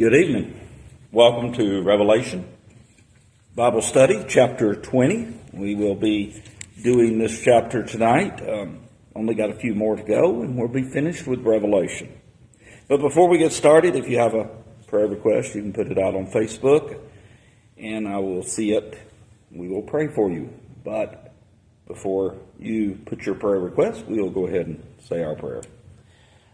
Good evening. Welcome to Revelation Bible Study, chapter 20. We will be doing this chapter tonight. Um, only got a few more to go, and we'll be finished with Revelation. But before we get started, if you have a prayer request, you can put it out on Facebook, and I will see it. We will pray for you. But before you put your prayer request, we will go ahead and say our prayer.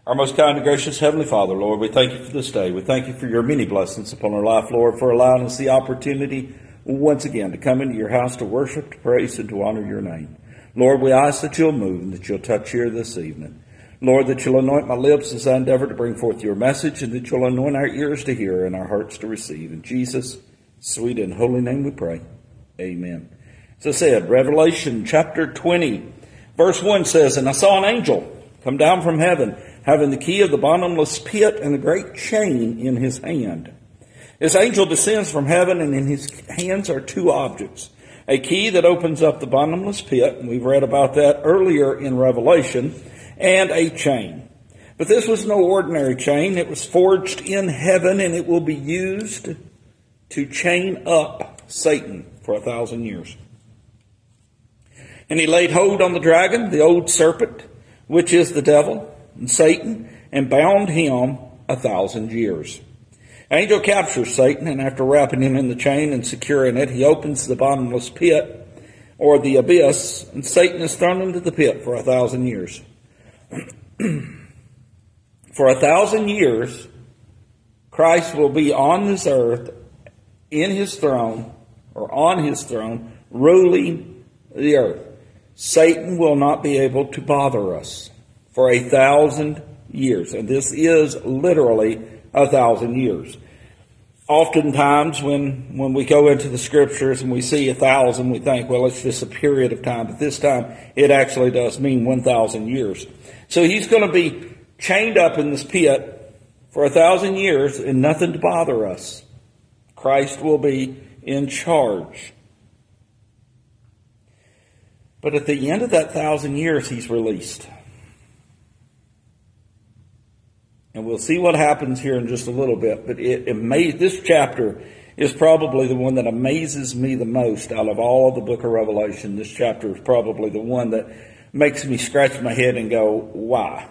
Our most kind and gracious Heavenly Father, Lord, we thank you for this day. We thank you for your many blessings upon our life, Lord, for allowing us the opportunity once again to come into your house to worship, to praise, and to honor your name. Lord, we ask that you'll move and that you'll touch here this evening. Lord, that you'll anoint my lips as I endeavor to bring forth your message, and that you'll anoint our ears to hear and our hearts to receive. In Jesus' sweet and holy name we pray. Amen. As I said, Revelation chapter 20, verse 1 says, And I saw an angel come down from heaven having the key of the bottomless pit and a great chain in his hand. This angel descends from heaven, and in his hands are two objects a key that opens up the bottomless pit, and we've read about that earlier in Revelation, and a chain. But this was no ordinary chain. It was forged in heaven, and it will be used to chain up Satan for a thousand years. And he laid hold on the dragon, the old serpent, which is the devil Satan and bound him a thousand years. Angel captures Satan, and after wrapping him in the chain and securing it, he opens the bottomless pit or the abyss, and Satan is thrown into the pit for a thousand years. for a thousand years, Christ will be on this earth in his throne, or on his throne, ruling the earth. Satan will not be able to bother us for a thousand years. And this is literally a thousand years. Oftentimes, when, when we go into the scriptures and we see a thousand, we think, well, it's just a period of time. But this time, it actually does mean 1,000 years. So he's going to be chained up in this pit for a thousand years and nothing to bother us. Christ will be in charge. But at the end of that thousand years, he's released. And we'll see what happens here in just a little bit. But it, it this chapter is probably the one that amazes me the most out of all of the book of Revelation. This chapter is probably the one that makes me scratch my head and go, why?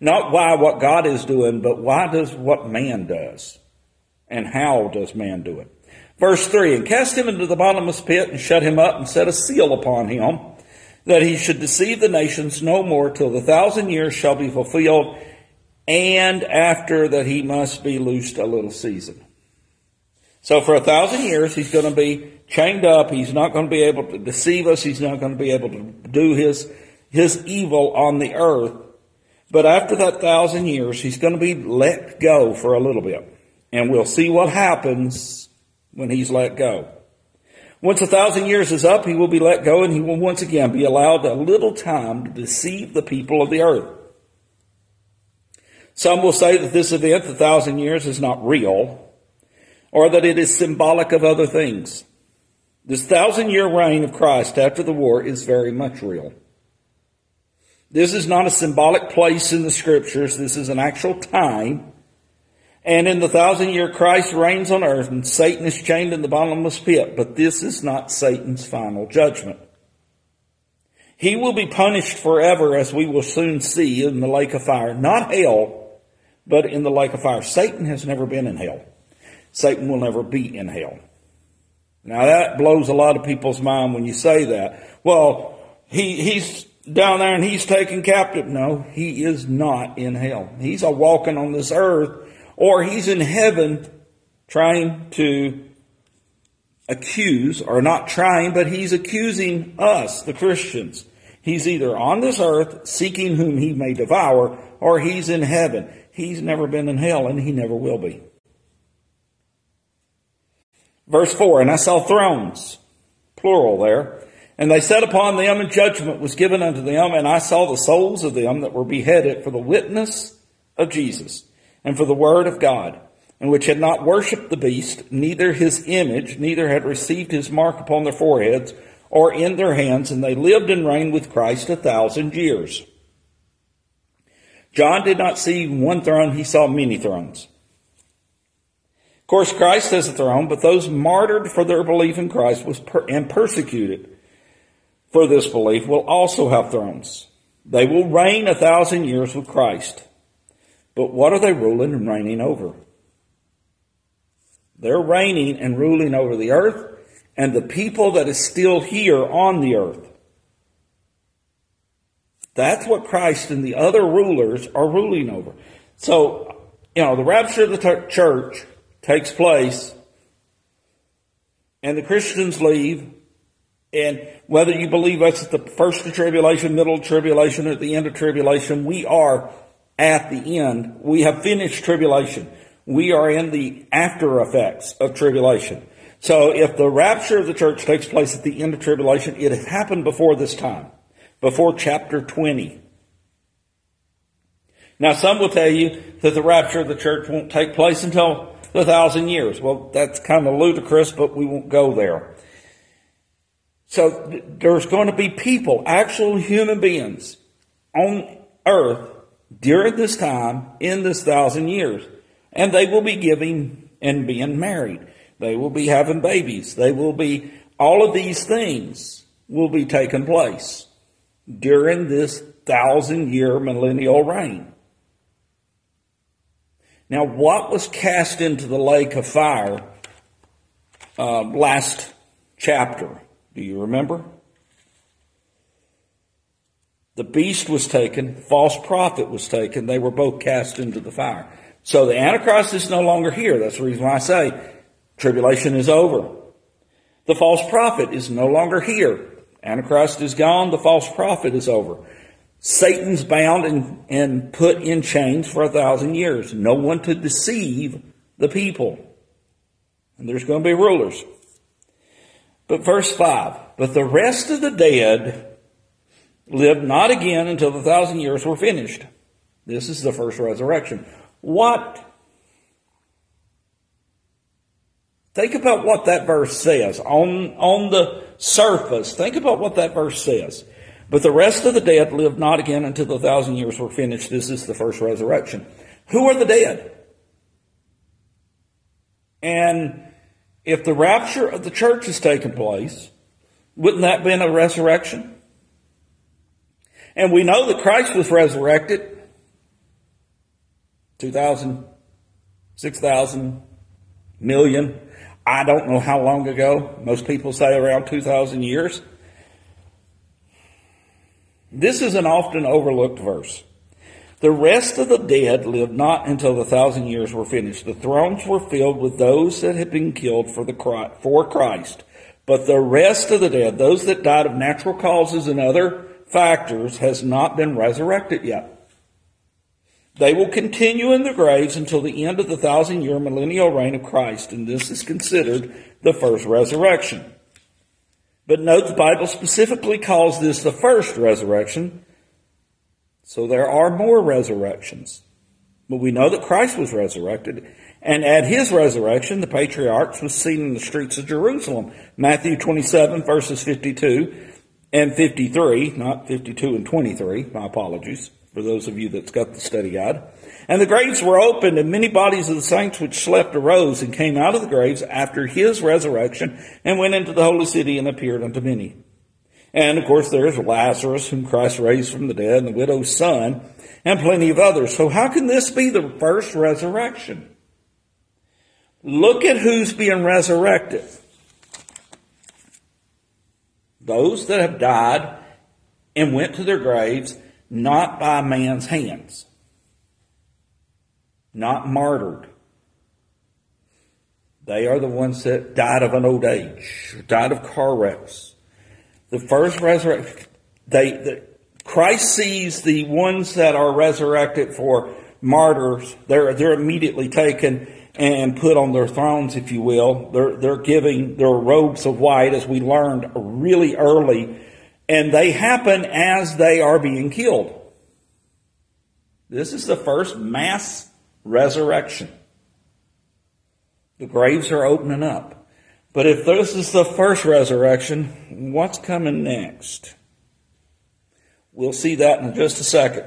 Not why what God is doing, but why does what man does? And how does man do it? Verse 3 And cast him into the bottomless pit and shut him up and set a seal upon him, that he should deceive the nations no more till the thousand years shall be fulfilled and after that he must be loosed a little season. So for a thousand years he's going to be chained up. He's not going to be able to deceive us. He's not going to be able to do his, his evil on the earth. But after that thousand years, he's going to be let go for a little bit. And we'll see what happens when he's let go. Once a thousand years is up, he will be let go and he will once again be allowed a little time to deceive the people of the earth. Some will say that this event, the thousand years, is not real, or that it is symbolic of other things. This thousand year reign of Christ after the war is very much real. This is not a symbolic place in the scriptures. This is an actual time. And in the thousand year, Christ reigns on earth and Satan is chained in the bottomless pit. But this is not Satan's final judgment. He will be punished forever as we will soon see in the lake of fire. Not hell, but in the lake of fire. Satan has never been in hell. Satan will never be in hell. Now that blows a lot of people's mind when you say that. Well, he, he's down there and he's taken captive. No, he is not in hell. He's a walking on this earth or he's in heaven trying to accuse, or not trying, but he's accusing us, the Christians. He's either on this earth seeking whom he may devour, or he's in heaven. He's never been in hell and he never will be. Verse 4 And I saw thrones, plural there, and they sat upon them, and judgment was given unto them, and I saw the souls of them that were beheaded for the witness of Jesus, and for the word of God, and which had not worshipped the beast, neither his image, neither had received his mark upon their foreheads or in their hands, and they lived and reigned with Christ a thousand years. John did not see one throne, he saw many thrones. Of course, Christ has a throne, but those martyred for their belief in Christ was per- and persecuted for this belief will also have thrones. They will reign a thousand years with Christ. But what are they ruling and reigning over? They're reigning and ruling over the earth and the people that is still here on the earth. That's what Christ and the other rulers are ruling over. So, you know, the rapture of the church takes place and the Christians leave and whether you believe us at the first of tribulation, middle of tribulation, or at the end of tribulation, we are at the end. We have finished tribulation. We are in the after effects of tribulation. So if the rapture of the church takes place at the end of tribulation, it happened before this time, before chapter 20. Now some will tell you that the rapture of the church won't take place until the thousand years. Well, that's kind of ludicrous, but we won't go there. So there's going to be people, actual human beings on earth during this time in this thousand years. And they will be giving and being married. They will be having babies. They will be, all of these things will be taking place during this thousand year millennial reign. Now, what was cast into the lake of fire uh, last chapter? Do you remember? The beast was taken, false prophet was taken. They were both cast into the fire. So the Antichrist is no longer here. That's the reason why I say tribulation is over. The false prophet is no longer here. Antichrist is gone. The false prophet is over. Satan's bound and, and put in chains for a thousand years. No one to deceive the people. And there's going to be rulers. But verse 5 But the rest of the dead lived not again until the thousand years were finished. This is the first resurrection. What? Think about what that verse says on, on the surface. Think about what that verse says. But the rest of the dead lived not again until the thousand years were finished. This is the first resurrection. Who are the dead? And if the rapture of the church has taken place, wouldn't that been a resurrection? And we know that Christ was resurrected 2,000, 6,000, million. I don't know how long ago. Most people say around 2,000 years. This is an often overlooked verse. The rest of the dead lived not until the thousand years were finished. The thrones were filled with those that had been killed for, the, for Christ. But the rest of the dead, those that died of natural causes and other factors, has not been resurrected yet. They will continue in their graves until the end of the thousand year millennial reign of Christ, and this is considered the first resurrection. But note the Bible specifically calls this the first resurrection so there are more resurrections. But we know that Christ was resurrected. And at his resurrection, the patriarchs was seen in the streets of Jerusalem. Matthew 27 verses 52 and 53, not 52 and 23. My apologies for those of you that's got the study guide. And the graves were opened and many bodies of the saints which slept arose and came out of the graves after his resurrection and went into the holy city and appeared unto many. And of course, there's Lazarus, whom Christ raised from the dead, and the widow's son, and plenty of others. So how can this be the first resurrection? Look at who's being resurrected. Those that have died and went to their graves not by man's hands, not martyred. They are the ones that died of an old age, died of car wrecks, the first resurrection, they, the, Christ sees the ones that are resurrected for martyrs. They're, they're immediately taken and put on their thrones, if you will. They're, they're giving their robes of white, as we learned really early, and they happen as they are being killed. This is the first mass resurrection. The graves are opening up. But if this is the first resurrection, what's coming next? We'll see that in just a second.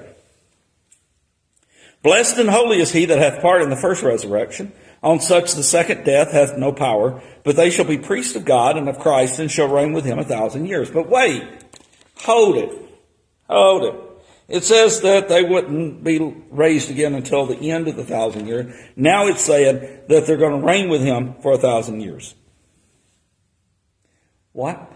Blessed and holy is he that hath part in the first resurrection. On such the second death hath no power, but they shall be priests of God and of Christ and shall reign with him a thousand years. But wait, hold it, hold it. It says that they wouldn't be raised again until the end of the thousand years. Now it's saying that they're going to reign with him for a thousand years. What?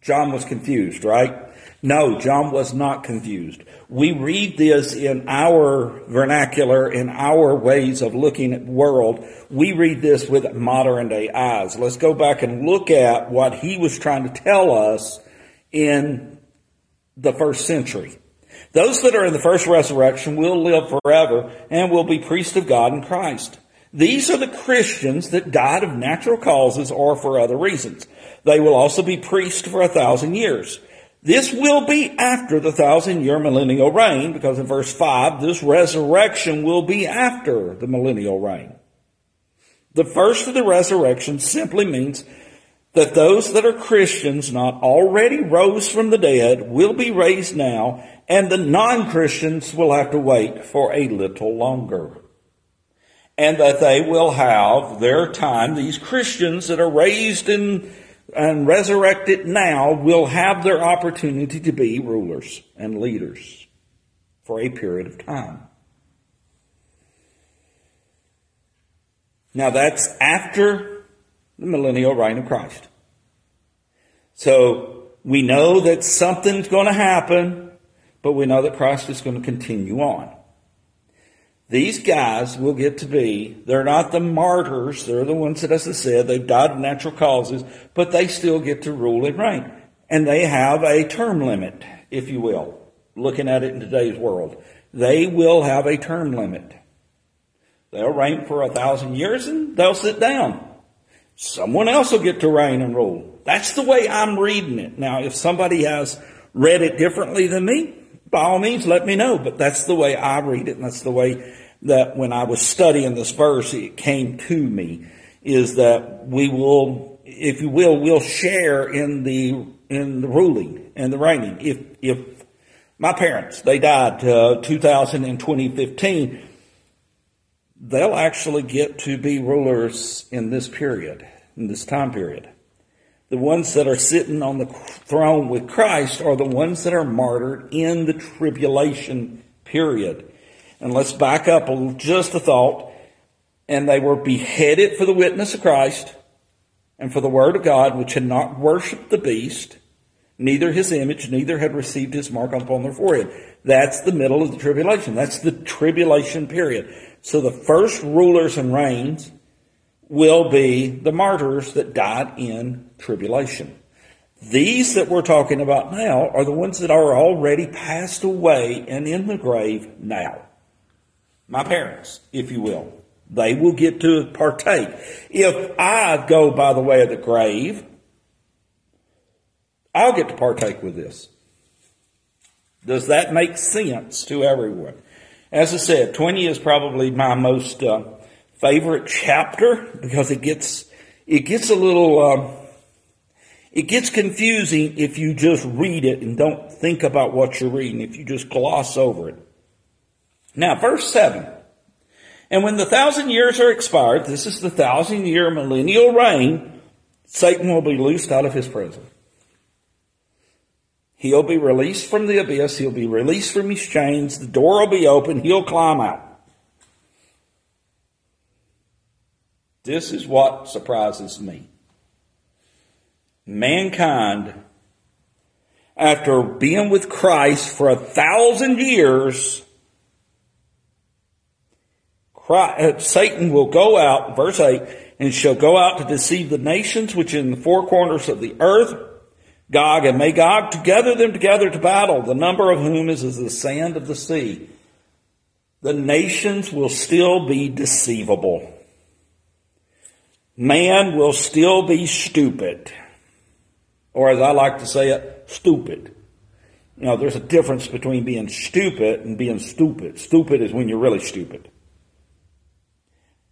John was confused, right? No, John was not confused. We read this in our vernacular, in our ways of looking at the world. We read this with modern day eyes. Let's go back and look at what he was trying to tell us in the first century. Those that are in the first resurrection will live forever and will be priests of God in Christ. These are the Christians that died of natural causes or for other reasons. They will also be priests for a thousand years. This will be after the thousand year millennial reign, because in verse 5, this resurrection will be after the millennial reign. The first of the resurrection simply means that those that are Christians not already rose from the dead will be raised now, and the non-Christians will have to wait for a little longer. And that they will have their time, these Christians that are raised in and resurrected now will have their opportunity to be rulers and leaders for a period of time. Now that's after the millennial reign of Christ. So we know that something's going to happen, but we know that Christ is going to continue on. These guys will get to be, they're not the martyrs, they're the ones that, as I said, they've died of natural causes, but they still get to rule and reign. And they have a term limit, if you will, looking at it in today's world. They will have a term limit. They'll reign for a thousand years and they'll sit down. Someone else will get to reign and rule. That's the way I'm reading it. Now, if somebody has read it differently than me, by all means, let me know. But that's the way I read it, and that's the way that when I was studying this verse, it came to me, is that we will, if you will, we'll share in the in the ruling and the reigning. If if my parents they died uh, 2000 and 2015, they'll actually get to be rulers in this period, in this time period. The ones that are sitting on the throne with Christ are the ones that are martyred in the tribulation period. And let's back up a, just a thought. And they were beheaded for the witness of Christ and for the word of God, which had not worshipped the beast, neither his image, neither had received his mark upon their forehead. That's the middle of the tribulation. That's the tribulation period. So the first rulers and reigns will be the martyrs that died in tribulation. These that we're talking about now are the ones that are already passed away and in the grave now. My parents, if you will. They will get to partake. If I go by the way of the grave, I'll get to partake with this. Does that make sense to everyone? As I said, 20 is probably my most uh, favorite chapter because it gets it gets a little uh, it gets confusing if you just read it and don't think about what you're reading. If you just gloss over it. Now, verse seven. And when the thousand years are expired, this is the thousand year millennial reign, Satan will be loosed out of his prison. He'll be released from the abyss. He'll be released from his chains. The door will be open. He'll climb out. This is what surprises me. Mankind, after being with Christ for a thousand years, Christ, uh, Satan will go out, verse 8, and shall go out to deceive the nations which are in the four corners of the earth, Gog and Magog, to gather them together to battle, the number of whom is as the sand of the sea. The nations will still be deceivable man will still be stupid. Or as I like to say it, stupid. You know, there's a difference between being stupid and being stupid. Stupid is when you're really stupid.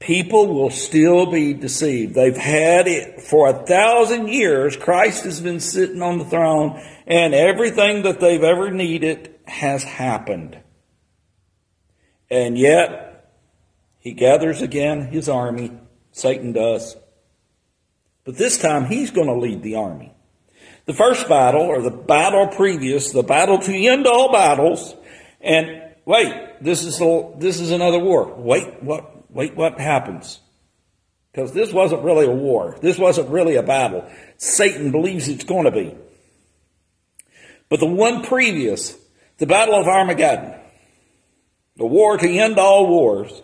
People will still be deceived. They've had it for a thousand years. Christ has been sitting on the throne and everything that they've ever needed has happened. And yet, He gathers again his army. Satan does. But this time he's going to lead the army. The first battle, or the battle previous, the battle to end all battles, and wait, this is a, this is another war. Wait, what? Wait, what happens? Because this wasn't really a war. This wasn't really a battle. Satan believes it's going to be. But the one previous, the Battle of Armageddon, the war to end all wars,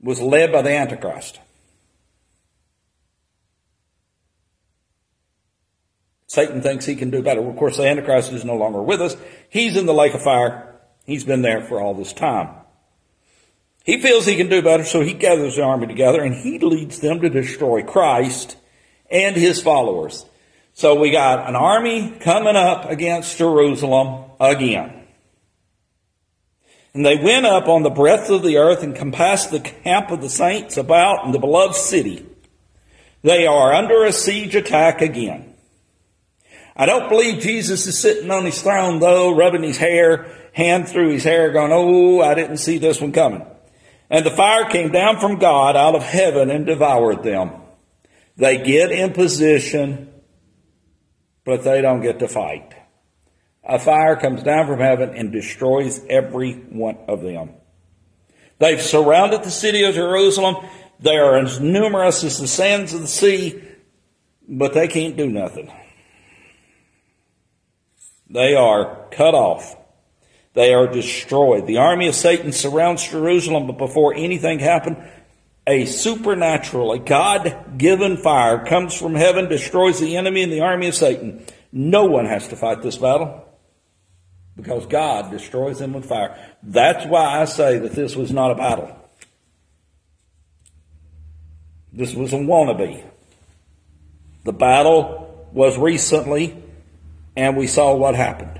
was led by the Antichrist. Satan thinks he can do better. Of course, the Antichrist is no longer with us. He's in the lake of fire. He's been there for all this time. He feels he can do better, so he gathers the army together and he leads them to destroy Christ and his followers. So we got an army coming up against Jerusalem again. And they went up on the breadth of the earth and compassed the camp of the saints about in the beloved city. They are under a siege attack again. I don't believe Jesus is sitting on his throne though, rubbing his hair, hand through his hair, going, Oh, I didn't see this one coming. And the fire came down from God out of heaven and devoured them. They get in position, but they don't get to fight. A fire comes down from heaven and destroys every one of them. They've surrounded the city of Jerusalem. They are as numerous as the sands of the sea, but they can't do nothing. They are cut off. They are destroyed. The army of Satan surrounds Jerusalem, but before anything happened, a supernatural, a God given fire comes from heaven, destroys the enemy and the army of Satan. No one has to fight this battle because God destroys them with fire. That's why I say that this was not a battle. This was a wannabe. The battle was recently and we saw what happened.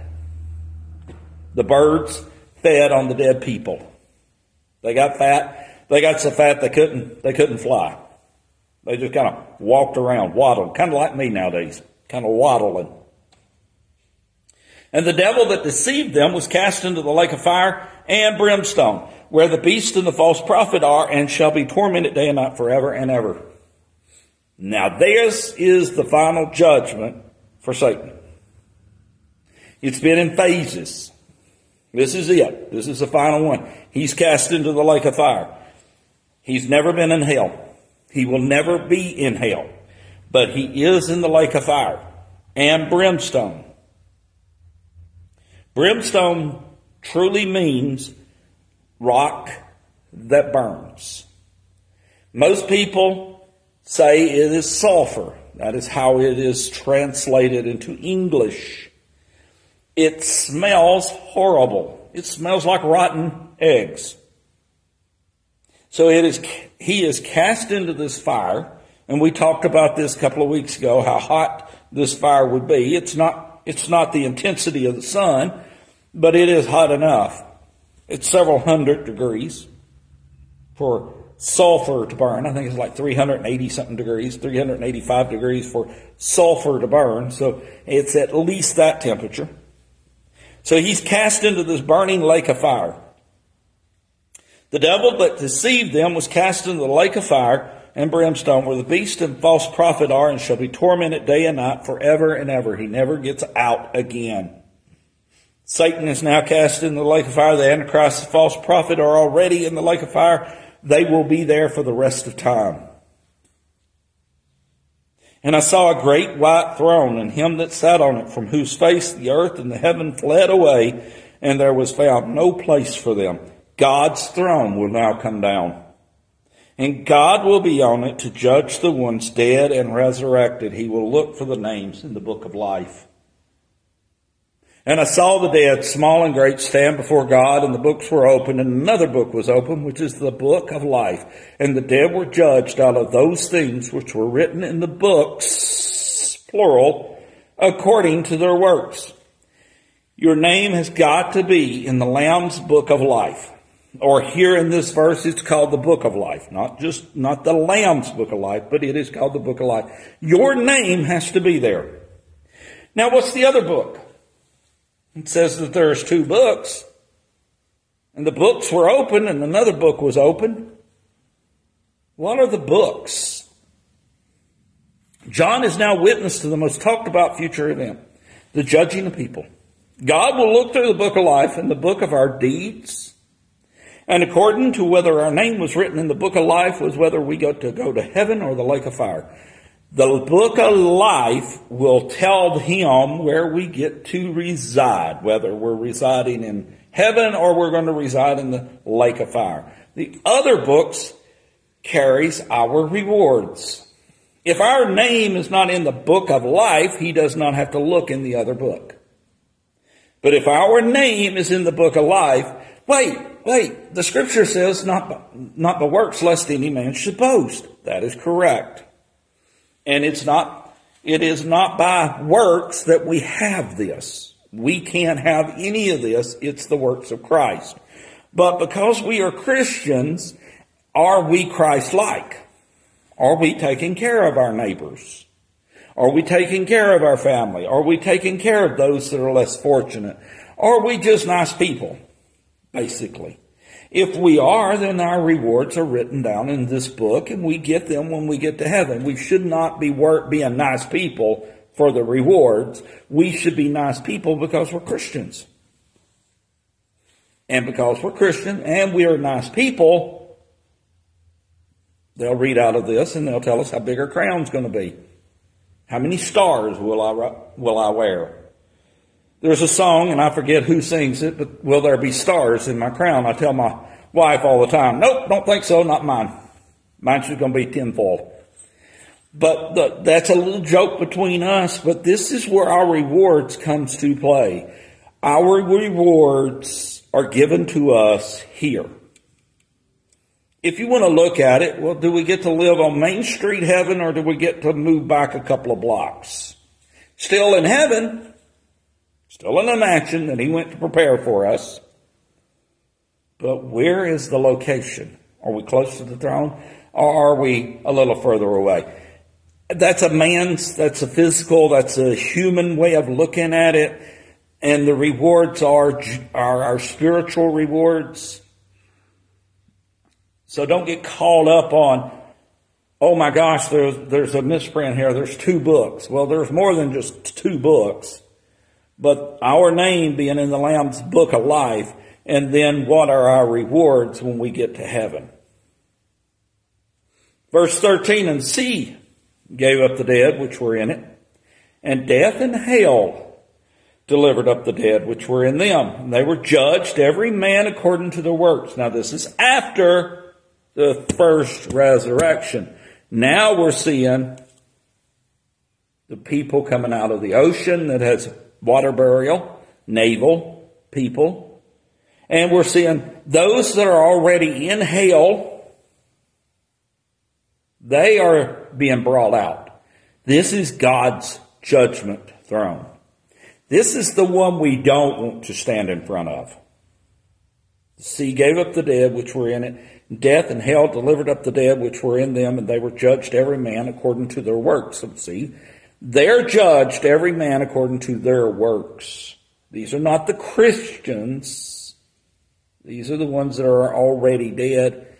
The birds fed on the dead people. They got fat. They got so fat they couldn't they couldn't fly. They just kind of walked around, waddled, kind of like me nowadays, kind of waddling. And the devil that deceived them was cast into the lake of fire and brimstone, where the beast and the false prophet are, and shall be tormented day and night forever and ever. Now this is the final judgment for Satan. It's been in phases. This is it. This is the final one. He's cast into the lake of fire. He's never been in hell. He will never be in hell. But he is in the lake of fire and brimstone. Brimstone truly means rock that burns. Most people say it is sulfur. That is how it is translated into English. It smells horrible. It smells like rotten eggs. So it is, he is cast into this fire, and we talked about this a couple of weeks ago, how hot this fire would be. It's not, it's not the intensity of the sun, but it is hot enough. It's several hundred degrees for sulfur to burn. I think it's like 380 something degrees, 385 degrees for sulfur to burn. So it's at least that temperature. So he's cast into this burning lake of fire. The devil that deceived them was cast into the lake of fire and brimstone where the beast and false prophet are and shall be tormented day and night forever and ever. He never gets out again. Satan is now cast into the lake of fire. The Antichrist, the false prophet are already in the lake of fire. They will be there for the rest of time. And I saw a great white throne and him that sat on it, from whose face the earth and the heaven fled away, and there was found no place for them. God's throne will now come down. And God will be on it to judge the ones dead and resurrected. He will look for the names in the book of life. And I saw the dead, small and great, stand before God, and the books were opened, and another book was opened, which is the book of life. And the dead were judged out of those things which were written in the books, plural, according to their works. Your name has got to be in the Lamb's book of life. Or here in this verse, it's called the book of life. Not just, not the Lamb's book of life, but it is called the book of life. Your name has to be there. Now what's the other book? It says that there's two books. and the books were open, and another book was open. What are the books? John is now witness to the most talked about future event, the judging of people. God will look through the book of life and the book of our deeds. And according to whether our name was written in the book of life was whether we got to go to heaven or the lake of fire. The book of life will tell him where we get to reside, whether we're residing in heaven or we're going to reside in the lake of fire. The other books carries our rewards. If our name is not in the book of life, he does not have to look in the other book. But if our name is in the book of life, wait, wait, the scripture says not, not the works lest any man should boast. That is correct. And it's not, it is not by works that we have this. We can't have any of this. It's the works of Christ. But because we are Christians, are we Christ-like? Are we taking care of our neighbors? Are we taking care of our family? Are we taking care of those that are less fortunate? Are we just nice people? Basically. If we are, then our rewards are written down in this book and we get them when we get to heaven. We should not be work, being nice people for the rewards. We should be nice people because we're Christians. And because we're Christian and we are nice people, they'll read out of this and they'll tell us how big our crown's going to be. How many stars will I, will I wear? There's a song, and I forget who sings it, but will there be stars in my crown? I tell my wife all the time, nope, don't think so, not mine. Mine's just going to be tinfoil. But the, that's a little joke between us, but this is where our rewards comes to play. Our rewards are given to us here. If you want to look at it, well, do we get to live on Main Street heaven or do we get to move back a couple of blocks? Still in heaven, still in a mansion that he went to prepare for us. But where is the location? Are we close to the throne or are we a little further away? That's a man's, that's a physical, that's a human way of looking at it. And the rewards are, are our spiritual rewards. So don't get caught up on, oh my gosh, there's, there's a misprint here. There's two books. Well, there's more than just two books. But our name being in the Lamb's book of life, and then what are our rewards when we get to heaven? Verse 13, and sea, gave up the dead which were in it, and death and hell delivered up the dead which were in them. And they were judged, every man according to their works. Now this is after the first resurrection. Now we're seeing the people coming out of the ocean that has water burial, naval people. And we're seeing those that are already in hell they are being brought out. This is God's judgment throne. This is the one we don't want to stand in front of. The sea gave up the dead which were in it. Death and hell delivered up the dead which were in them, and they were judged every man according to their works. See, they're judged every man according to their works. These are not the Christians. These are the ones that are already dead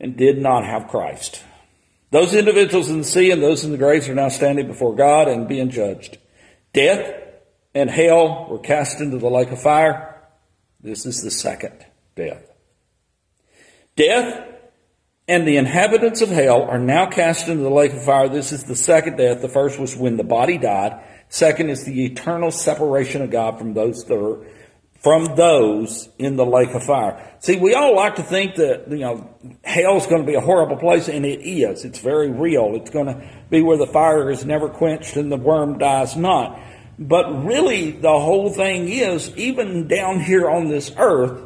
and did not have Christ. Those individuals in the sea and those in the graves are now standing before God and being judged. Death and hell were cast into the lake of fire. This is the second death. Death and the inhabitants of hell are now cast into the lake of fire. This is the second death. The first was when the body died. Second is the eternal separation of God from those that are from those in the lake of fire. See, we all like to think that, you know, hell's going to be a horrible place, and it is. It's very real. It's going to be where the fire is never quenched and the worm dies not. But really, the whole thing is, even down here on this earth,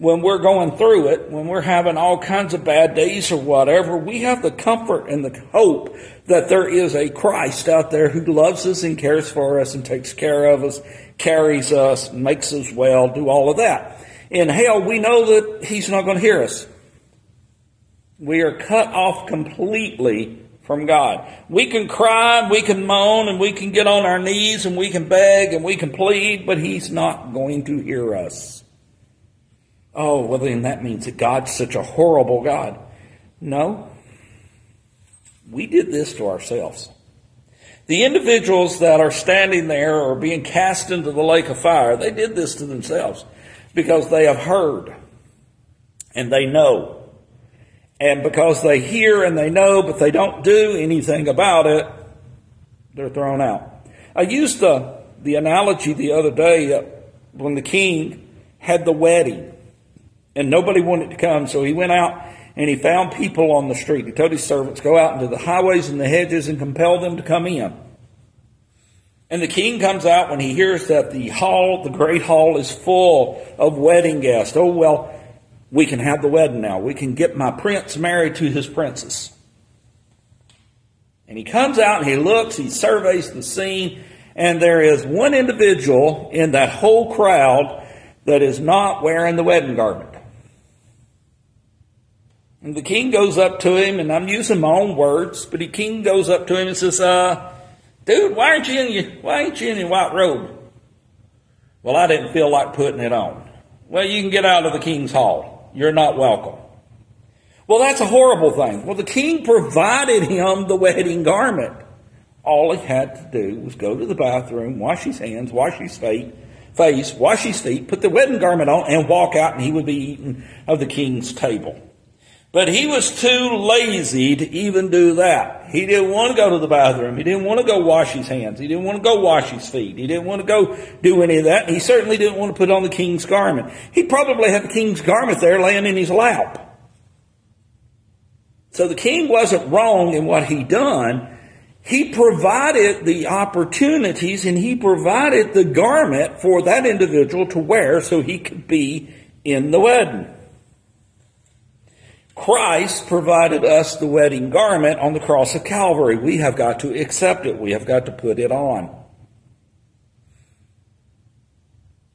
when we're going through it, when we're having all kinds of bad days or whatever, we have the comfort and the hope that there is a Christ out there who loves us and cares for us and takes care of us, carries us, makes us well, do all of that. In hell, we know that He's not going to hear us. We are cut off completely from God. We can cry, we can moan, and we can get on our knees, and we can beg, and we can plead, but He's not going to hear us. Oh, well, then that means that God's such a horrible God. No. We did this to ourselves. The individuals that are standing there or being cast into the lake of fire, they did this to themselves because they have heard and they know. And because they hear and they know, but they don't do anything about it, they're thrown out. I used the, the analogy the other day uh, when the king had the wedding and nobody wanted to come, so he went out and he found people on the street. He told his servants, Go out into the highways and the hedges and compel them to come in. And the king comes out when he hears that the hall, the great hall, is full of wedding guests. Oh, well, we can have the wedding now. We can get my prince married to his princess. And he comes out and he looks, he surveys the scene, and there is one individual in that whole crowd that is not wearing the wedding garment. And the king goes up to him, and I'm using my own words, but the king goes up to him and says, uh, dude, why aren't you in your, why ain't you in your white robe? Well, I didn't feel like putting it on. Well, you can get out of the king's hall. You're not welcome. Well, that's a horrible thing. Well, the king provided him the wedding garment. All he had to do was go to the bathroom, wash his hands, wash his feet, face, wash his feet, put the wedding garment on, and walk out, and he would be eating of the king's table. But he was too lazy to even do that. He didn't want to go to the bathroom. He didn't want to go wash his hands. He didn't want to go wash his feet. He didn't want to go do any of that. He certainly didn't want to put on the king's garment. He probably had the king's garment there laying in his lap. So the king wasn't wrong in what he done. He provided the opportunities and he provided the garment for that individual to wear so he could be in the wedding. Christ provided us the wedding garment on the cross of Calvary. We have got to accept it. We have got to put it on.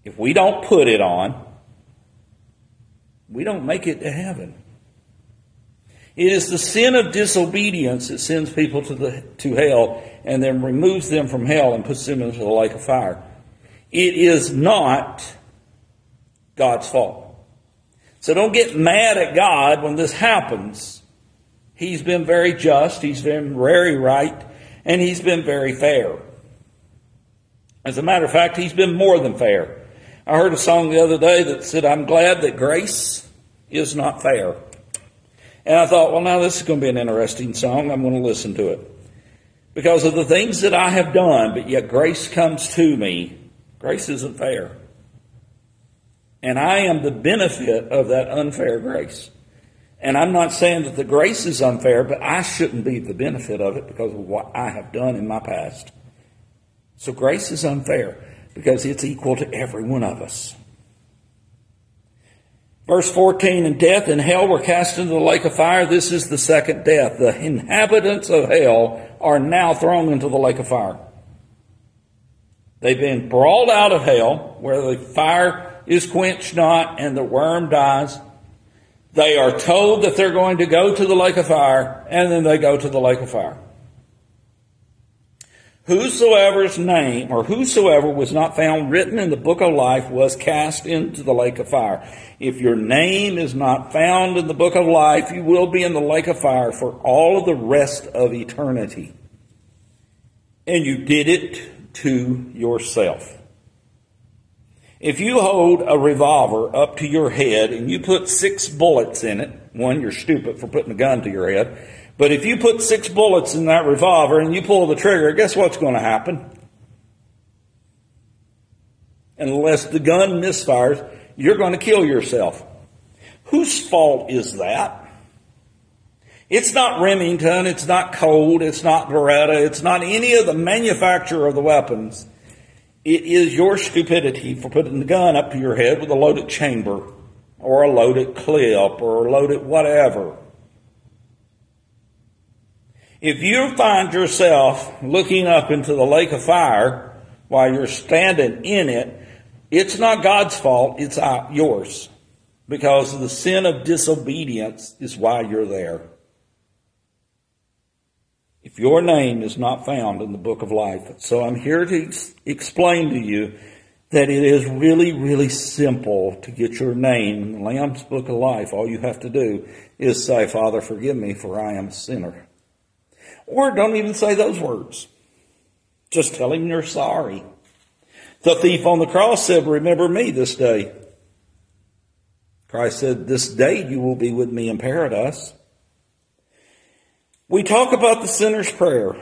If we don't put it on, we don't make it to heaven. It is the sin of disobedience that sends people to, the, to hell and then removes them from hell and puts them into the lake of fire. It is not God's fault. So don't get mad at God when this happens. He's been very just, He's been very right, and He's been very fair. As a matter of fact, He's been more than fair. I heard a song the other day that said, I'm glad that grace is not fair. And I thought, well, now this is going to be an interesting song. I'm going to listen to it. Because of the things that I have done, but yet grace comes to me. Grace isn't fair. And I am the benefit of that unfair grace. And I'm not saying that the grace is unfair, but I shouldn't be the benefit of it because of what I have done in my past. So grace is unfair because it's equal to every one of us. Verse 14, and death and hell were cast into the lake of fire. This is the second death. The inhabitants of hell are now thrown into the lake of fire. They've been brought out of hell where the fire is quenched not, and the worm dies. They are told that they're going to go to the lake of fire, and then they go to the lake of fire. Whosoever's name, or whosoever was not found written in the book of life, was cast into the lake of fire. If your name is not found in the book of life, you will be in the lake of fire for all of the rest of eternity. And you did it to yourself. If you hold a revolver up to your head and you put six bullets in it, one, you're stupid for putting a gun to your head, but if you put six bullets in that revolver and you pull the trigger, guess what's going to happen? Unless the gun misfires, you're going to kill yourself. Whose fault is that? It's not Remington, it's not Colt, it's not Beretta, it's not any of the manufacturer of the weapons. It is your stupidity for putting the gun up to your head with a loaded chamber or a loaded clip or a loaded whatever. If you find yourself looking up into the lake of fire while you're standing in it, it's not God's fault, it's yours. Because the sin of disobedience is why you're there. If your name is not found in the book of life. So I'm here to ex- explain to you that it is really, really simple to get your name in the Lamb's Book of Life. All you have to do is say, Father, forgive me, for I am a sinner. Or don't even say those words. Just tell him you're sorry. The thief on the cross said, Remember me this day. Christ said, This day you will be with me in paradise. We talk about the sinner's prayer,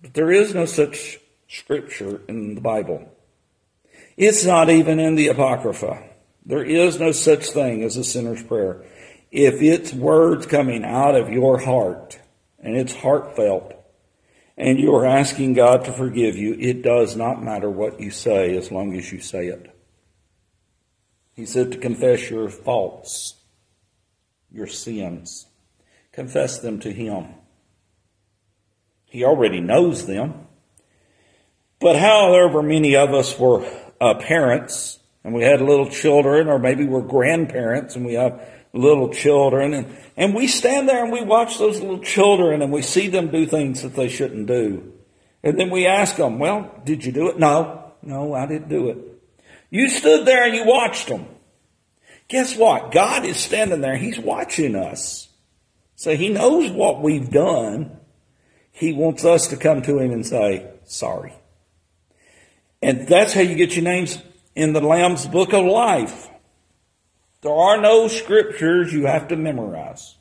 but there is no such scripture in the Bible. It's not even in the Apocrypha. There is no such thing as a sinner's prayer. If it's words coming out of your heart and it's heartfelt and you are asking God to forgive you, it does not matter what you say as long as you say it. He said to confess your faults, your sins. Confess them to Him. He already knows them. But however many of us were uh, parents and we had little children, or maybe we're grandparents and we have little children, and, and we stand there and we watch those little children and we see them do things that they shouldn't do. And then we ask them, well, did you do it? No, no, I didn't do it. You stood there and you watched them. Guess what? God is standing there. He's watching us. So he knows what we've done. He wants us to come to him and say, sorry. And that's how you get your names in the Lamb's Book of Life. There are no scriptures you have to memorize.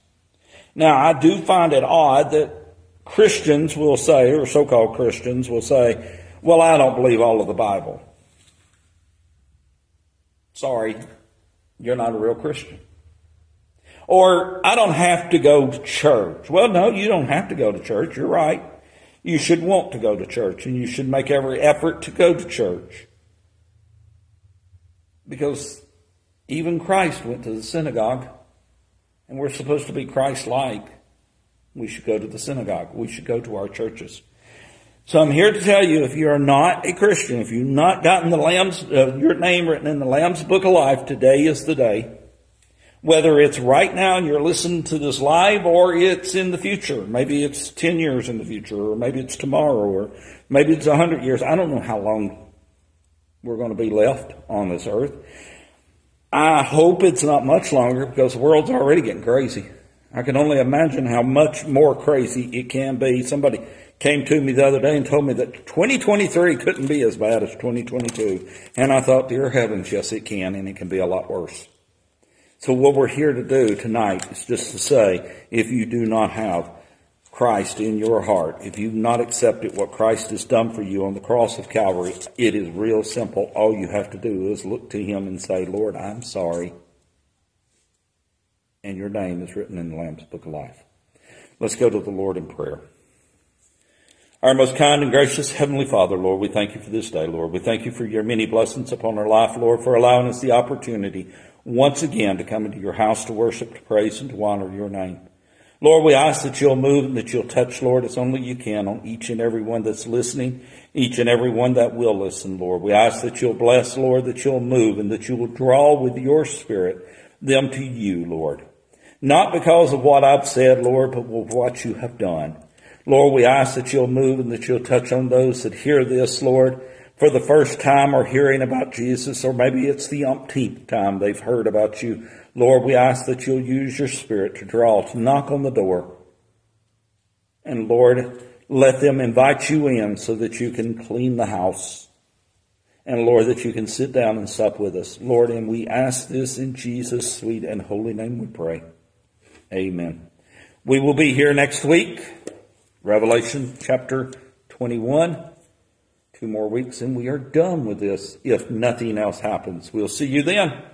Now, I do find it odd that Christians will say, or so called Christians will say, well, I don't believe all of the Bible. Sorry, you're not a real Christian. Or, I don't have to go to church. Well, no, you don't have to go to church. You're right. You should want to go to church and you should make every effort to go to church. Because even Christ went to the synagogue and we're supposed to be Christ like. We should go to the synagogue. We should go to our churches. So I'm here to tell you if you are not a Christian, if you've not gotten the Lamb's, uh, your name written in the Lamb's Book of Life, today is the day. Whether it's right now and you're listening to this live or it's in the future. Maybe it's 10 years in the future or maybe it's tomorrow or maybe it's 100 years. I don't know how long we're going to be left on this earth. I hope it's not much longer because the world's already getting crazy. I can only imagine how much more crazy it can be. Somebody came to me the other day and told me that 2023 couldn't be as bad as 2022. And I thought, dear heavens, yes, it can, and it can be a lot worse. So what we're here to do tonight is just to say, if you do not have Christ in your heart, if you've not accepted what Christ has done for you on the cross of Calvary, it is real simple. All you have to do is look to Him and say, Lord, I'm sorry. And your name is written in the Lamb's Book of Life. Let's go to the Lord in prayer. Our most kind and gracious Heavenly Father, Lord, we thank you for this day, Lord. We thank you for your many blessings upon our life, Lord, for allowing us the opportunity once again to come into your house to worship, to praise, and to honor your name. Lord, we ask that you'll move and that you'll touch, Lord, as only you can on each and every one that's listening, each and every one that will listen, Lord. We ask that you'll bless, Lord, that you'll move and that you will draw with your spirit them to you, Lord. Not because of what I've said, Lord, but with what you have done. Lord, we ask that you'll move and that you'll touch on those that hear this, Lord, for the first time or hearing about Jesus, or maybe it's the umpteenth time they've heard about you. Lord, we ask that you'll use your spirit to draw, to knock on the door. And Lord, let them invite you in so that you can clean the house. And Lord, that you can sit down and sup with us. Lord, and we ask this in Jesus' sweet and holy name we pray. Amen. We will be here next week, Revelation chapter 21 two more weeks and we are done with this if nothing else happens. We'll see you then.